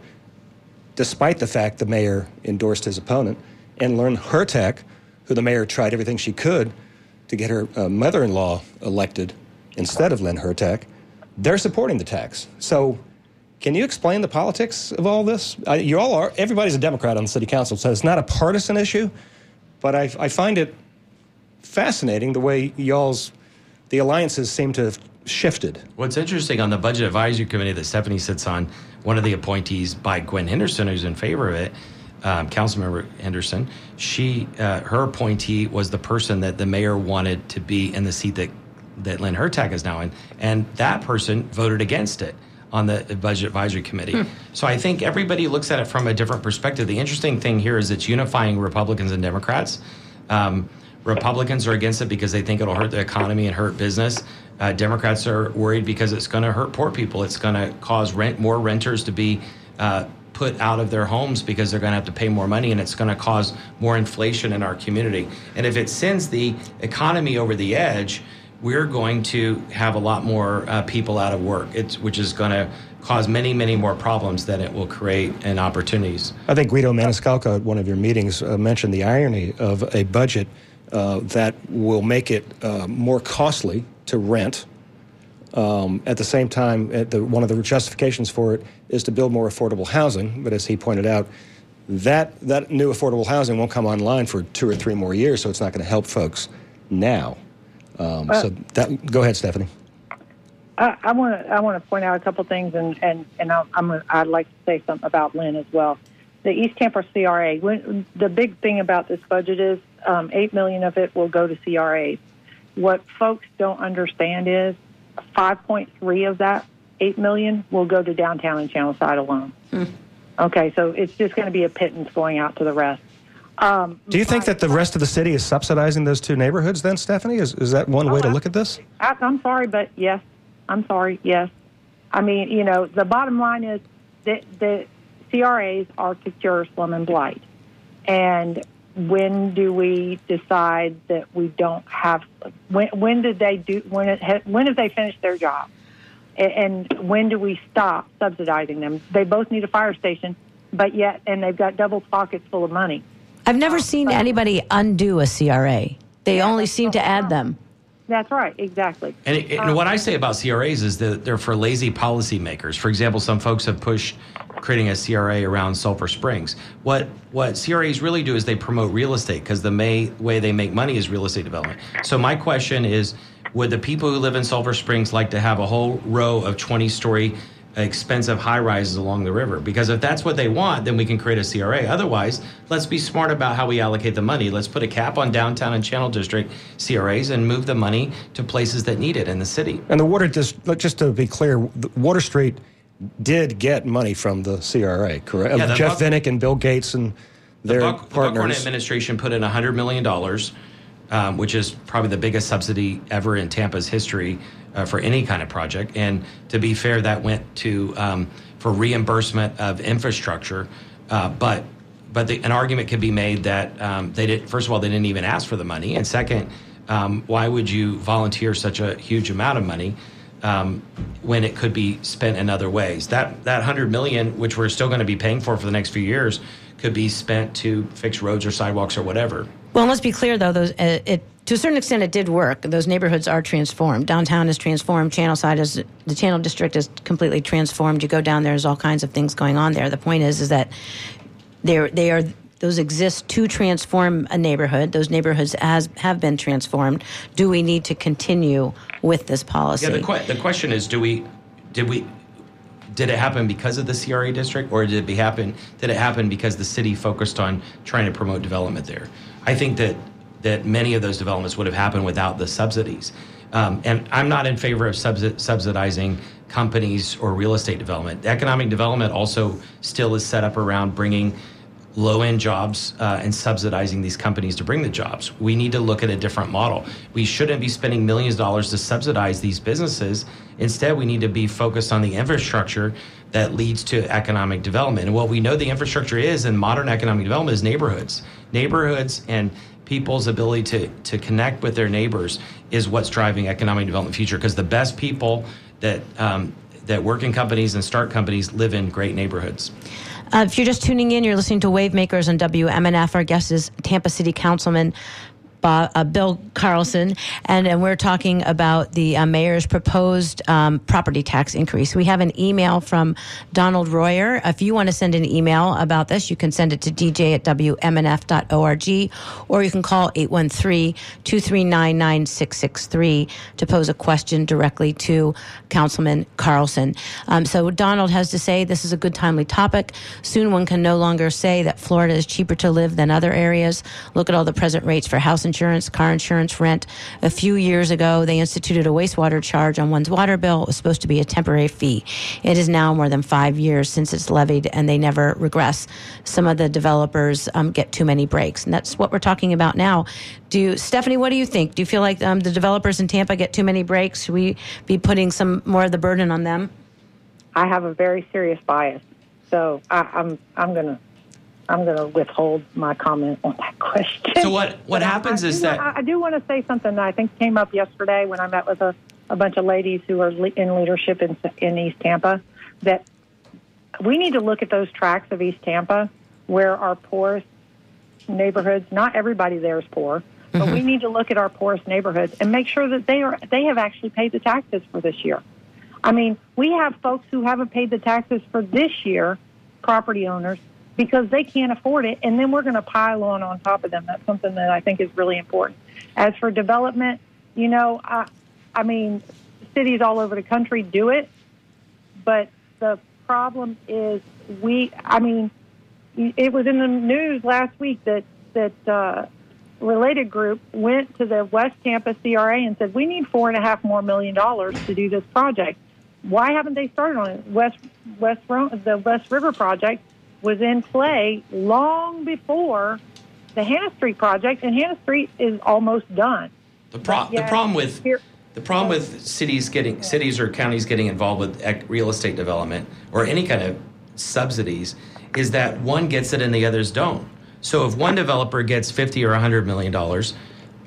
despite the fact the mayor endorsed his opponent, and Lynn Hurtak, who the mayor tried everything she could to get her uh, mother in law elected instead of Lynn Hurtak, they're supporting the tax. So, can you explain the politics of all this? You all are, everybody's a Democrat on the city council, so it's not a partisan issue, but I, I find it fascinating the way y'all's, the alliances seem to have shifted. What's interesting on the budget advisory committee that Stephanie sits on, one of the appointees by Gwen Henderson, who's in favor of it, um, Councilmember Henderson, she uh, her appointee was the person that the mayor wanted to be in the seat that that Lynn Hurtak is now in, and that person voted against it on the budget advisory committee. Hmm. So I think everybody looks at it from a different perspective. The interesting thing here is it's unifying Republicans and Democrats. Um, Republicans are against it because they think it'll hurt the economy and hurt business. Uh, Democrats are worried because it's going to hurt poor people. It's going to cause rent more renters to be uh, put out of their homes because they're going to have to pay more money, and it's going to cause more inflation in our community. And if it sends the economy over the edge, we're going to have a lot more uh, people out of work, it's, which is going to cause many, many more problems than it will create and opportunities. I think Guido Maniscalco at one of your meetings uh, mentioned the irony of a budget uh, that will make it uh, more costly to rent. Um, at the same time, the, one of the justifications for it is to build more affordable housing. But as he pointed out, that, that new affordable housing won't come online for two or three more years, so it's not going to help folks now. Um, uh, so that, go ahead, Stephanie. I want to I want to point out a couple things, and and and i am I'd like to say something about Lynn as well. The East Tampa CRA. When, the big thing about this budget is um, eight million of it will go to CRAs. What folks don't understand is 5.3 of that 8 million will go to downtown and Channel Side alone. Hmm. Okay, so it's just going to be a pittance going out to the rest. Um, Do you think that the rest of the city is subsidizing those two neighborhoods then, Stephanie? Is, is that one way to look at this? I, I'm sorry, but yes. I'm sorry, yes. I mean, you know, the bottom line is that the CRAs are to cure slum and blight. And when do we decide that we don't have when when did they do when it when have they finished their job and when do we stop subsidizing them they both need a fire station but yet and they've got double pockets full of money i've never oh, seen anybody undo a cra they yeah, only seem to add them that's right, exactly. And, it, and, um, what I say about CRAs is that they're for lazy policymakers. For example, some folks have pushed creating a CRA around Sulphur Springs. What what CRAs really do is they promote real estate because the may, way they make money is real estate development. So my question is, would the people who live in Sulphur Springs like to have a whole row of 20 story expensive high rises along the river. Because if that's what they want, then we can create a CRA. Otherwise, let's be smart about how we allocate the money. Let's put a cap on downtown and Channel District CRAs and move the money to places that need it in the city. And the water just just to be clear, Water Street did get money from the CRA, correct? Yeah, Jeff Buck, Vinik and Bill Gates and their the Buck, partners. The Buckhorn administration put in $100 million, um, which is probably the biggest subsidy ever in Tampa's history uh, for any kind of project. And to be fair, that went to um, for reimbursement of infrastructure. Uh, but but the, an argument could be made that um, they did. First of all, they didn't even ask for the money, and second, um, why would you volunteer such a huge amount of money? Um, when it could be spent in other ways. That that hundred million, which we're still going to be paying for for the next few years, could be spent to fix roads or sidewalks or whatever. Well, let's be clear though; those uh, it to a certain extent, it did work. Those neighborhoods are transformed. Downtown is transformed. Channel side is the Channel District is completely transformed. You go down there, there's all kinds of things going on there. The point is, is that they are those exist to transform a neighborhood. Those neighborhoods have been transformed. Do we need to continue with this policy? Yeah. The, que- the question is, do we did we did it happen because of the CRA district, or did it be happen? Did it happen because the city focused on trying to promote development there? I think that that many of those developments would have happened without the subsidies. Um, and I'm not in favor of subsi- subsidizing companies or real estate development. Economic development also still is set up around bringing low end jobs uh, and subsidizing these companies to bring the jobs. We need to look at a different model. We shouldn't be spending millions of dollars to subsidize these businesses. Instead, we need to be focused on the infrastructure that leads to economic development. And what we know the infrastructure is in modern economic development is neighborhoods. Neighborhoods and people's ability to, to connect with their neighbors is what's driving economic development future because the best people that um, that work in companies and start companies live in great neighborhoods. Uh, if you're just tuning in, you're listening to Wavemakers on WMNF. Our guest is Tampa City Councilman Bob, uh, Bill Carlson, and, and we're talking about the uh, mayor's proposed um, property tax increase. We have an email from Donald Royer. If you want to send an email about this, you can send it to dj at wmnf.org, or you can call 813 239 9663 to pose a question directly to Councilman Carlson. Um, so, Donald has to say this is a good, timely topic. Soon one can no longer say that Florida is cheaper to live than other areas. Look at all the present rates for house insurance, car insurance, rent. A few years ago, they instituted a wastewater charge on one's water bill. It was supposed to be a temporary fee. It is now more than five years since it's levied, and they never regress. Some of the developers um, get too many breaks, and that's what we're talking about now. Do you, Stephanie? What do you think? Do you feel like um, the developers in Tampa get too many breaks? Should we be putting some more of the burden on them? I have a very serious bias, so I, I'm I'm gonna I'm going to withhold my comment on that question. So what what But happens I is that I, I do want to say something that I think came up yesterday when I met with a, a bunch of ladies who are le- in leadership in, in East Tampa. That we need to look at those tracks of East Tampa where our poorest neighborhoods. Not everybody there is poor, but we mm-hmm. need to look at our poorest neighborhoods and make sure that they are they have actually paid the taxes for this year. I mean, we have folks who haven't paid the taxes for this year, property owners, because they can't afford it, and then we're going to pile on on top of them. That's something that I think is really important. As for development, you know, I, I mean, cities all over the country do it, but the problem is we. I mean, it was in the news last week that that uh, related group went to the West Campus CRA and said we need four and a half more million dollars to do this project. Why haven't they started on it? West West the West River project was in play long before the Hanna Street project, and Hanna Street is almost done. the, pro- Yeah, the problem with here- the problem with cities getting cities or counties getting involved with real estate development or any kind of subsidies is that one gets it and the others don't. So if one developer gets 50 or 100 million dollars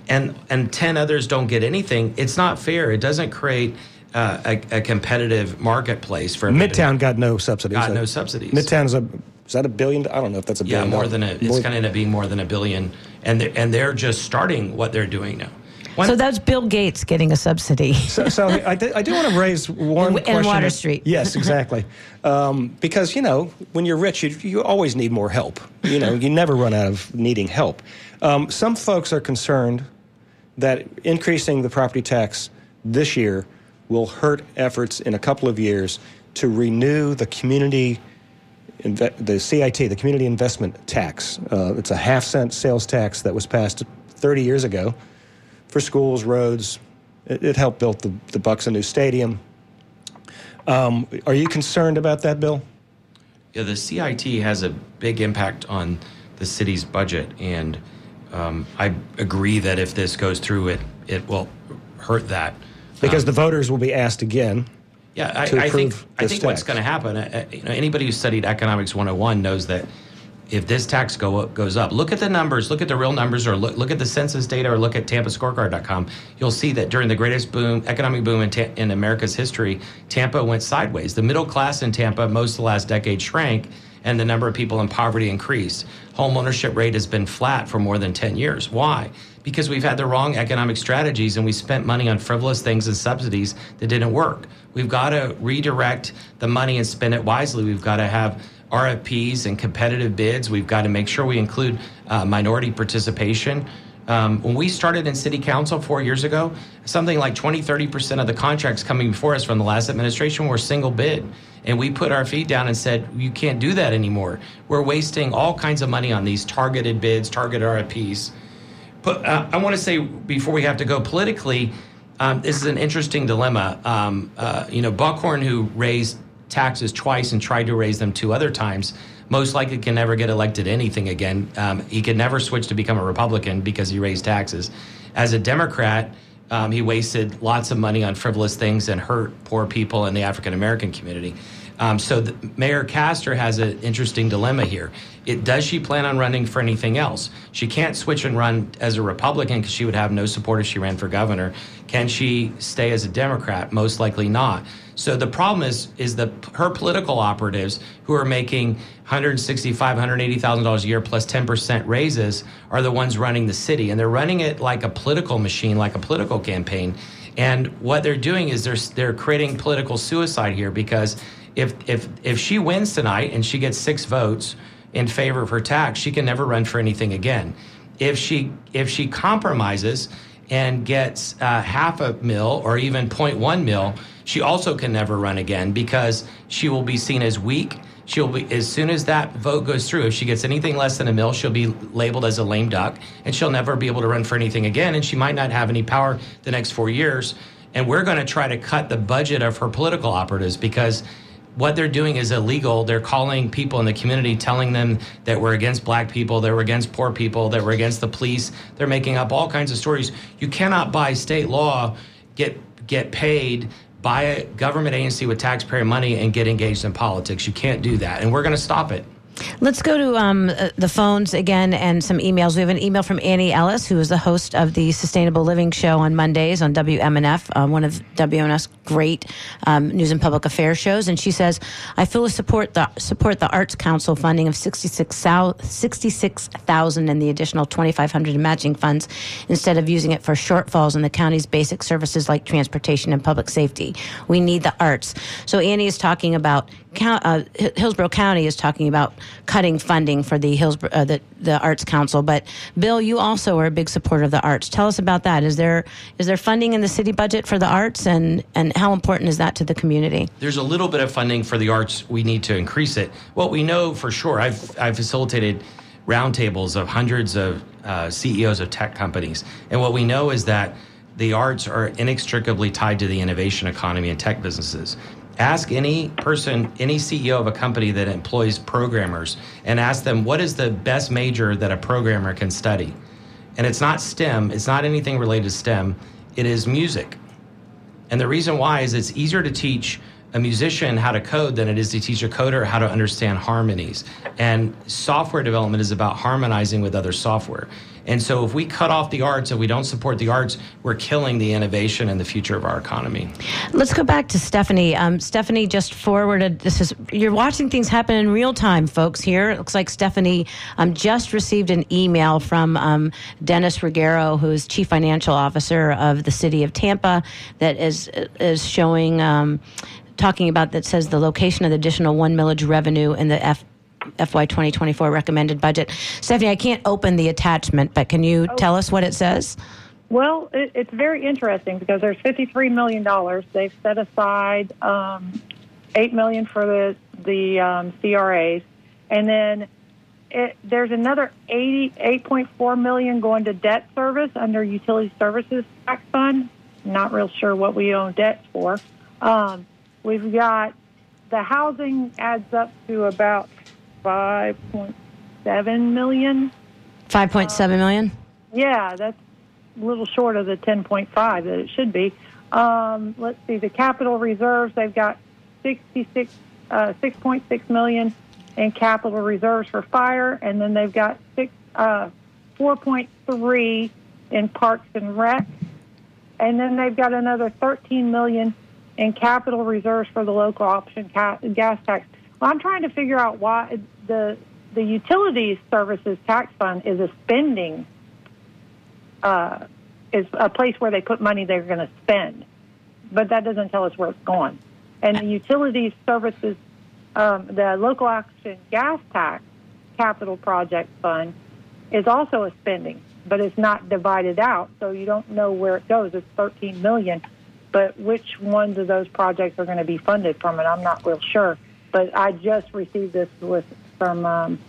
and and 10 others don't get anything, it's not fair. It doesn't create uh, a, a competitive marketplace for everybody. Midtown got no subsidies. Got no subsidies. Midtown's a is that a billion? I don't know if that's a Yeah, billion. more than a. It's going to end up being more than a billion, and they're, and they're just starting what they're doing now. One- So that's Bill Gates getting a subsidy. So, so I, do, I do want to raise one In- in question. Water Street. Yes, exactly. Um, because you know, when you're rich, you, you always need more help. You know, you never run out of needing help. Um, some folks are concerned that increasing the property tax this year will hurt efforts in a couple of years to renew the community. Inve- the CIT, the Community Investment Tax. Uh, it's a half cent sales tax that was passed 30 years ago for schools, roads. It, it helped build the, the Bucks a new stadium. Um, are you concerned about that, Bill? Yeah, the CIT has a big impact on the city's budget, and um, I agree that if this goes through, it it will hurt that. Because Um, the voters will be asked again. Yeah, I, I think I think what's going to happen. Uh, uh, you know, anybody who studied economics 101 knows that if this tax go up, goes up, look at the numbers, look at the real numbers, or look, look at the census data, or look at TampaScorecard.com. You'll see that during the greatest boom, economic boom in, Ta- in America's history, Tampa went sideways. The middle class in Tampa, most of the last decade, shrank, and the number of people in poverty increased. Home ownership rate has been flat for more than 10 years. Why? Because we've had the wrong economic strategies and we spent money on frivolous things and subsidies that didn't work. We've got to redirect the money and spend it wisely. We've got to have RFPs and competitive bids. We've got to make sure we include uh, minority participation. Um, when we started in city council four years ago, something like 20, 30% of the contracts coming before us from the last administration were single bid. And we put our feet down and said, you can't do that anymore. We're wasting all kinds of money on these targeted bids, targeted RFPs. But uh, I want to say before we have to go politically, um, this is an interesting dilemma. Um, uh, you know, Buckhorn, who raised taxes twice and tried to raise them two other times, most likely can never get elected anything again. Um, he could never switch to become a Republican because he raised taxes. As a Democrat, um, he wasted lots of money on frivolous things and hurt poor people in the African American community. Um, so the, Mayor Castor has an interesting dilemma here. It, does she plan on running for anything else? She can't switch and run as a Republican because she would have no support if she ran for governor. Can she stay as a Democrat? Most likely not. So the problem is is the her political operatives who are making 165 180,000 dollars a year plus 10% raises are the ones running the city and they're running it like a political machine like a political campaign and what they're doing is they're they're creating political suicide here because if if if she wins tonight and she gets 6 votes in favor of her tax she can never run for anything again if she if she compromises and gets uh, half a mil or even 0.1 mil she also can never run again because she will be seen as weak. She'll be as soon as that vote goes through. If she gets anything less than a mill, she'll be labeled as a lame duck, and she'll never be able to run for anything again. And she might not have any power the next four years. And we're going to try to cut the budget of her political operatives because what they're doing is illegal. They're calling people in the community, telling them that we're against black people, that we're against poor people, that we're against the police. They're making up all kinds of stories. You cannot, by state law, get get paid buy a government agency with taxpayer money and get engaged in politics. You can't do that. And we're going to stop it. Let's go to um, uh, the phones again and some emails. We have an email from Annie Ellis, who is the host of the Sustainable Living Show on Mondays on WMNF, uh, one of WMNF's great um, news and public affairs shows. And she says, "I fully support the support the Arts Council funding of 66,000 and the additional 2,500 in matching funds, instead of using it for shortfalls in the county's basic services like transportation and public safety. We need the arts." So Annie is talking about uh, Hillsborough County is talking about cutting funding for the Hillsborough uh, the the Arts Council. But Bill, you also are a big supporter of the arts. Tell us about that. Is there is there funding in the city budget for the arts, and and how important is that to the community? There's a little bit of funding for the arts. We need to increase it. What we know for sure, I've I've facilitated roundtables of hundreds of uh, CEOs of tech companies, and what we know is that the arts are inextricably tied to the innovation economy and tech businesses. Ask any person, any CEO of a company that employs programmers, and ask them what is the best major that a programmer can study. And it's not STEM, it's not anything related to STEM, it is music. And the reason why is it's easier to teach a musician how to code than it is to teach a coder how to understand harmonies. And software development is about harmonizing with other software. And so if we cut off the arts, and we don't support the arts, we're killing the innovation and the future of our economy. Let's go back to Stephanie. Um, Stephanie just forwarded this is you're watching things happen in real time, folks. Here it looks like Stephanie um, just received an email from um, Dennis Rogero, who is chief financial officer of the city of Tampa, that is is showing um, talking about that says the location of the additional one millage revenue in the F FY 2024 recommended budget. Stephanie, I can't open the attachment, but can you oh. tell us what it says? Well, it, it's very interesting because there's $53 million. They've set aside um, 8 million for the, the um, CRAs. And then it, there's another 88.4 million going to debt service under utility services tax fund. Not real sure what we own debt for. Um, we've got the housing adds up to about 5.7 million. 5.7 million? Yeah, that's a little short of the 10.5 that it should be. Um, let's see, the capital reserves, they've got 66, uh, 6.6 million in capital reserves for fire, and then they've got six, uh, 4.3 in parks and rec, and then they've got another 13 million in capital reserves for the local option ca- gas tax. Well, I'm trying to figure out why the the utilities services tax fund is a spending uh, is a place where they put money they're going to spend, but that doesn't tell us where it's going. And the utilities services, um, the local option gas tax capital project fund is also a spending, but it's not divided out, so you don't know where it goes. It's 13 million, but which ones of those projects are going to be funded from it, I'm not real sure. But I just received this with from um,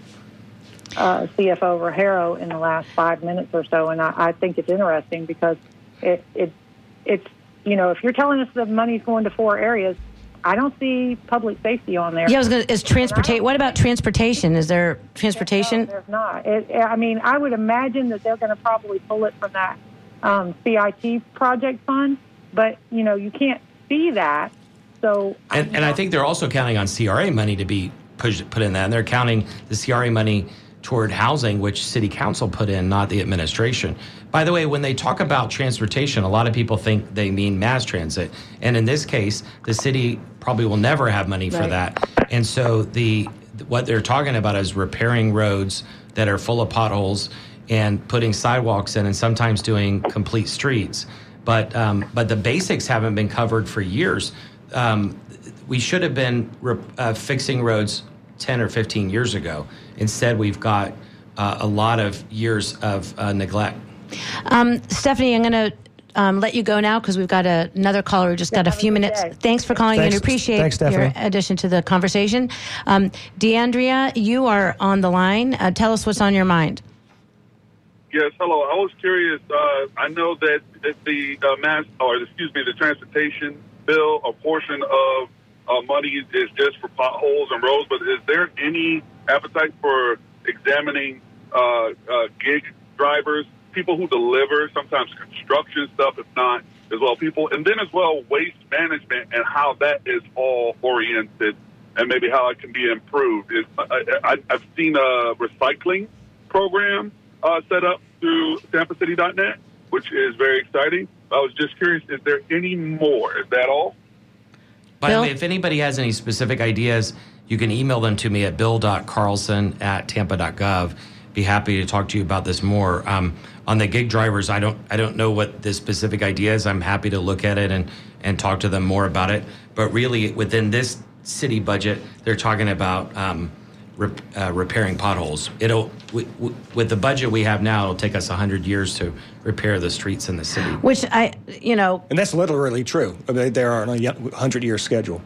uh, CFO Rogero in the last five minutes or so, and I, I think it's interesting because it, it it's you know if you're telling us the money's going to four areas, I don't see public safety on there. Yeah, I was going to, is transportation, what about transportation? Is there transportation? No, there's not. It, I mean, I would imagine that they're going to probably pull it from that um, CIT project fund, but you know, you can't see that. So, And, and I think they're also counting on CRA money to be pushed, put in that. And they're counting the CRA money toward housing, which city council put in, not the administration. By the way, when they talk about transportation, a lot of people think they mean mass transit. And in this case, the city probably will never have money for that. And so the what they're talking about is repairing roads that are full of potholes and putting sidewalks in and sometimes doing complete streets. But um, but the basics haven't been covered for years. Um, we should have been re- uh, fixing roads 10 or 15 years ago. Instead, we've got uh, a lot of years of uh, neglect. Um, Stephanie, I'm going to um, let you go now because we've got a, another caller who just got a few minutes. day. Thanks for calling Thanks- and appreciate thanks, your addition to the conversation. Um, DeAndrea, you are on the line. Uh, tell us what's on your mind. Yes, hello. I was curious. Uh, I know that that the uh, mass, or excuse me, the transportation bill, a portion of uh, money is just for potholes and roads. But is there any appetite for examining uh, uh, gig drivers, people who deliver, sometimes construction stuff, if not as well, people, and then as well waste management and how that is all oriented, and maybe how it can be improved. Is I, I've seen a recycling program uh, set up through TampaCity.net, which is very exciting. I was just curious: is there any more? Is that all? Bill? if anybody has any specific ideas, you can email them to me at bill.carlson at tampa.gov. Be happy to talk to you about this more. Um, on the gig drivers, I don't I don't know what the specific idea is. I'm happy to look at it and and talk to them more about it. But really, within this city budget, they're talking about um, rep, uh, repairing potholes. It'll w- w- with the budget we have now, it'll take us hundred years to repair the streets in the city. Which I, you know, And that's literally true. I mean, they are on a 100 year schedule,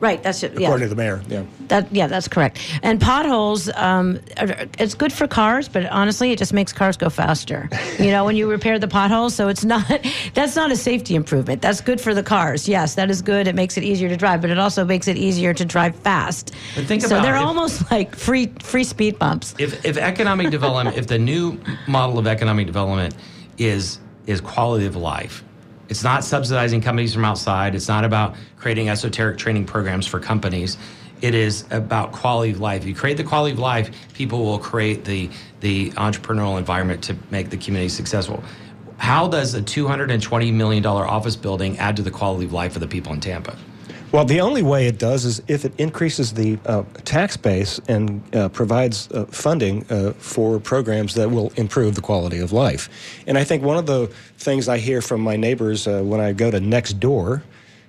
right? That's it. Yeah. according to the mayor. Yeah. That yeah, that's correct. And potholes, um, are- it's good for cars, but honestly, it just makes cars go faster. You know, when you repair the potholes, so it's not that's not a safety improvement. That's good for the cars. Yes, that is good. It makes it easier to drive, but it also makes it easier to drive fast. But think about so about they're if- almost like free free speed bumps. if, if economic development, if the new model of economic development is is quality of life, it's not subsidizing companies from outside. It's not about creating esoteric training programs for companies. It is about quality of life. You create the quality of life, people will create the the entrepreneurial environment to make the community successful. How does a two hundred and twenty million dollar office building add to the quality of life of the people in Tampa? Well, the only way it does is if it increases the uh, tax base and uh, provides uh, funding uh, for programs that will improve the quality of life. And I think one of the things I hear from my neighbors uh, when I go to next door,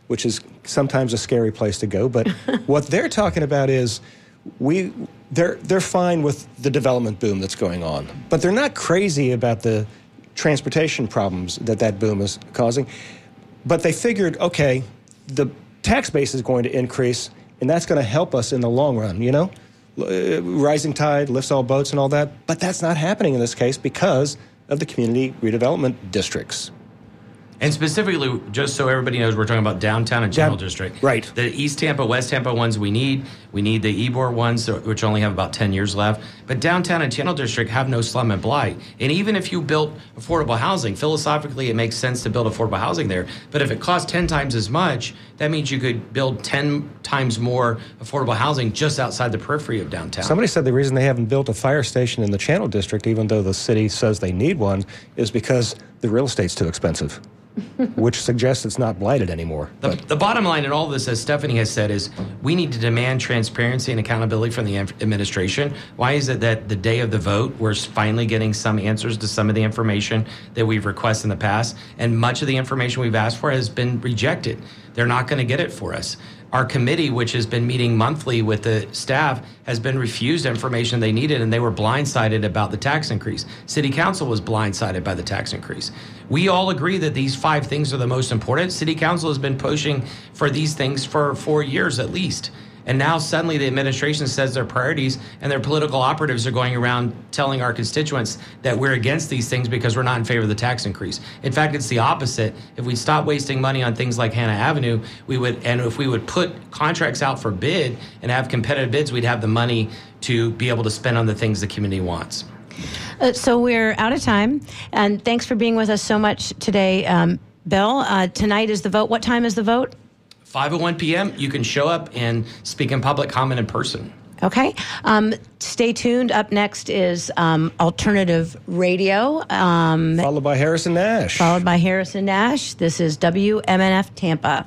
which is sometimes a scary place to go, but what they're talking about is we they're they're fine with the development boom that's going on, but they're not crazy about the transportation problems that that boom is causing. But they figured, okay, the tax base is going to increase, and that's going to help us in the long run, you know? Uh, rising tide lifts all boats and all that. But that's not happening in this case because of the community redevelopment districts. And specifically, just so everybody knows, we're talking about downtown and Channel Down- District. right. The East Tampa, West Tampa ones we need. We need the Ybor ones, which only have about 10 years left. But downtown and Channel District have no slum and blight. And even if you built affordable housing, philosophically, it makes sense to build affordable housing there. But if it costs 10 times as much, that means you could build 10 times more affordable housing just outside the periphery of downtown. Somebody said the reason they haven't built a fire station in the Channel District, even though the city says they need one, is because the real estate's too expensive, which suggests it's not blighted anymore. The, the bottom line in all this, as Stephanie has said, is we need to demand transparency and accountability from the administration. Why is it that the day of the vote, we're finally getting some answers to some of the information that we've requested in the past? And much of the information we've asked for has been rejected. They're not going to get it for us. Our committee, which has been meeting monthly with the staff, has been refused information they needed, and they were blindsided about the tax increase. City Council was blindsided by the tax increase. We all agree that these five things are the most important. City Council has been pushing for these things for four years at least. And now suddenly the administration says their priorities and their political operatives are going around telling our constituents that we're against these things because we're not in favor of the tax increase. In fact, it's the opposite. If we stop wasting money on things like Hanna Avenue, we would, and if we would put contracts out for bid and have competitive bids, we'd have the money to be able to spend on the things the community wants. Uh, so we're out of time, and thanks for being with us so much today, um, Bill. Uh, tonight is the vote. What time is the vote? 5:01 p.m. You can show up and speak in public comment in person. Okay. Um, stay tuned. Up next is um, alternative radio. Um, followed by Harrison Nash. Followed by Harrison Nash. This is WMNF Tampa.